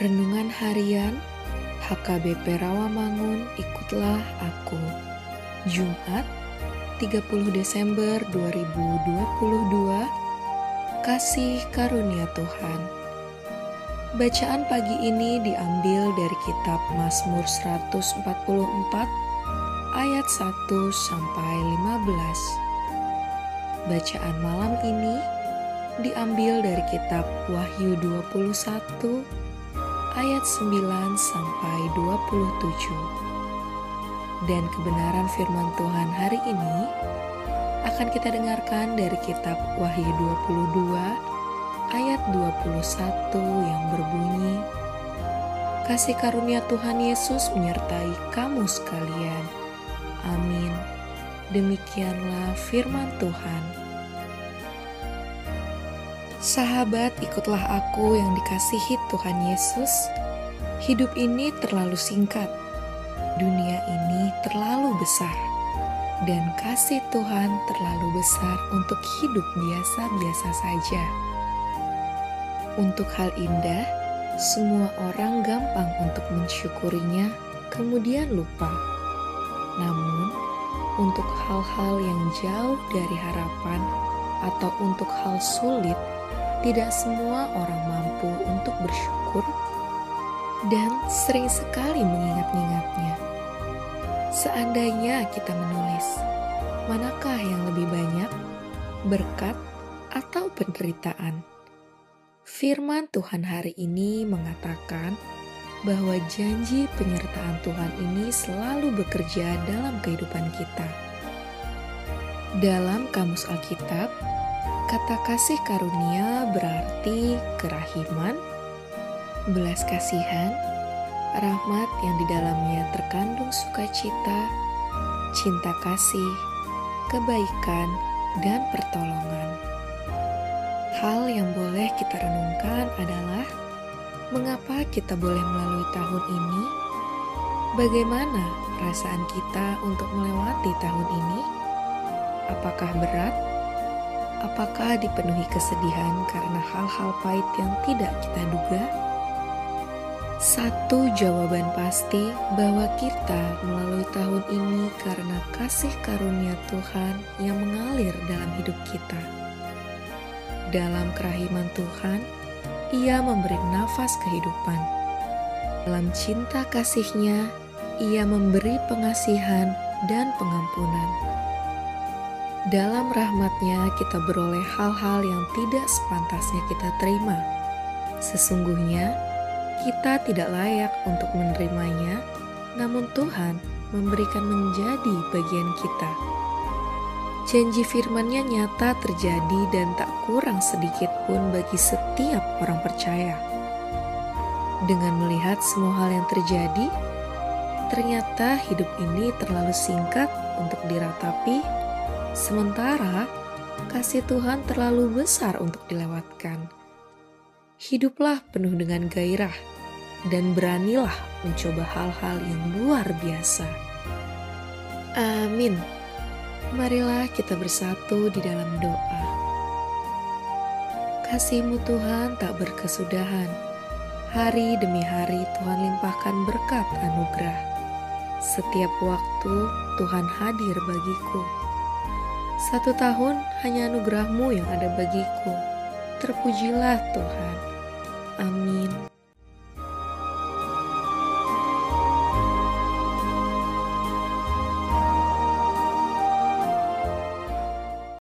Renungan Harian HKBP Rawamangun Ikutlah Aku. Jumat 30 Desember 2022 Kasih Karunia Tuhan. Bacaan pagi ini diambil dari kitab Mazmur 144 ayat 1 sampai 15 Bacaan malam ini diambil dari kitab Wahyu 21 ayat 9 sampai 27. Dan kebenaran firman Tuhan hari ini akan kita dengarkan dari kitab Wahyu 22 ayat 21 yang berbunyi Kasih karunia Tuhan Yesus menyertai kamu sekalian. Amin. Demikianlah firman Tuhan. Sahabat, ikutlah aku yang dikasihi Tuhan Yesus. Hidup ini terlalu singkat, dunia ini terlalu besar, dan kasih Tuhan terlalu besar untuk hidup biasa-biasa saja. Untuk hal indah, semua orang gampang untuk mensyukurinya, kemudian lupa. Namun, untuk hal-hal yang jauh dari harapan atau untuk hal sulit, tidak semua orang mampu untuk bersyukur dan sering sekali mengingat-ingatnya. Seandainya kita menulis, manakah yang lebih banyak, berkat atau penderitaan? Firman Tuhan hari ini mengatakan bahwa janji penyertaan Tuhan ini selalu bekerja dalam kehidupan kita. Dalam Kamus Alkitab, Kata kasih karunia berarti kerahiman, belas kasihan, rahmat yang di dalamnya terkandung sukacita, cinta kasih, kebaikan, dan pertolongan. Hal yang boleh kita renungkan adalah mengapa kita boleh melalui tahun ini, bagaimana perasaan kita untuk melewati tahun ini, apakah berat, Apakah dipenuhi kesedihan karena hal-hal pahit yang tidak kita duga? Satu jawaban pasti bahwa kita melalui tahun ini karena kasih karunia Tuhan yang mengalir dalam hidup kita. Dalam kerahiman Tuhan, Ia memberi nafas kehidupan. Dalam cinta kasihnya, Ia memberi pengasihan dan pengampunan dalam rahmatnya kita beroleh hal-hal yang tidak sepantasnya kita terima. Sesungguhnya kita tidak layak untuk menerimanya, namun Tuhan memberikan menjadi bagian kita. Janji firman-Nya nyata terjadi dan tak kurang sedikit pun bagi setiap orang percaya. Dengan melihat semua hal yang terjadi, ternyata hidup ini terlalu singkat untuk diratapi Sementara kasih Tuhan terlalu besar untuk dilewatkan. Hiduplah penuh dengan gairah dan beranilah mencoba hal-hal yang luar biasa. Amin. Marilah kita bersatu di dalam doa. Kasihmu Tuhan tak berkesudahan. Hari demi hari Tuhan limpahkan berkat anugerah. Setiap waktu Tuhan hadir bagiku satu tahun hanya anugerahmu yang ada bagiku. Terpujilah Tuhan. Amin.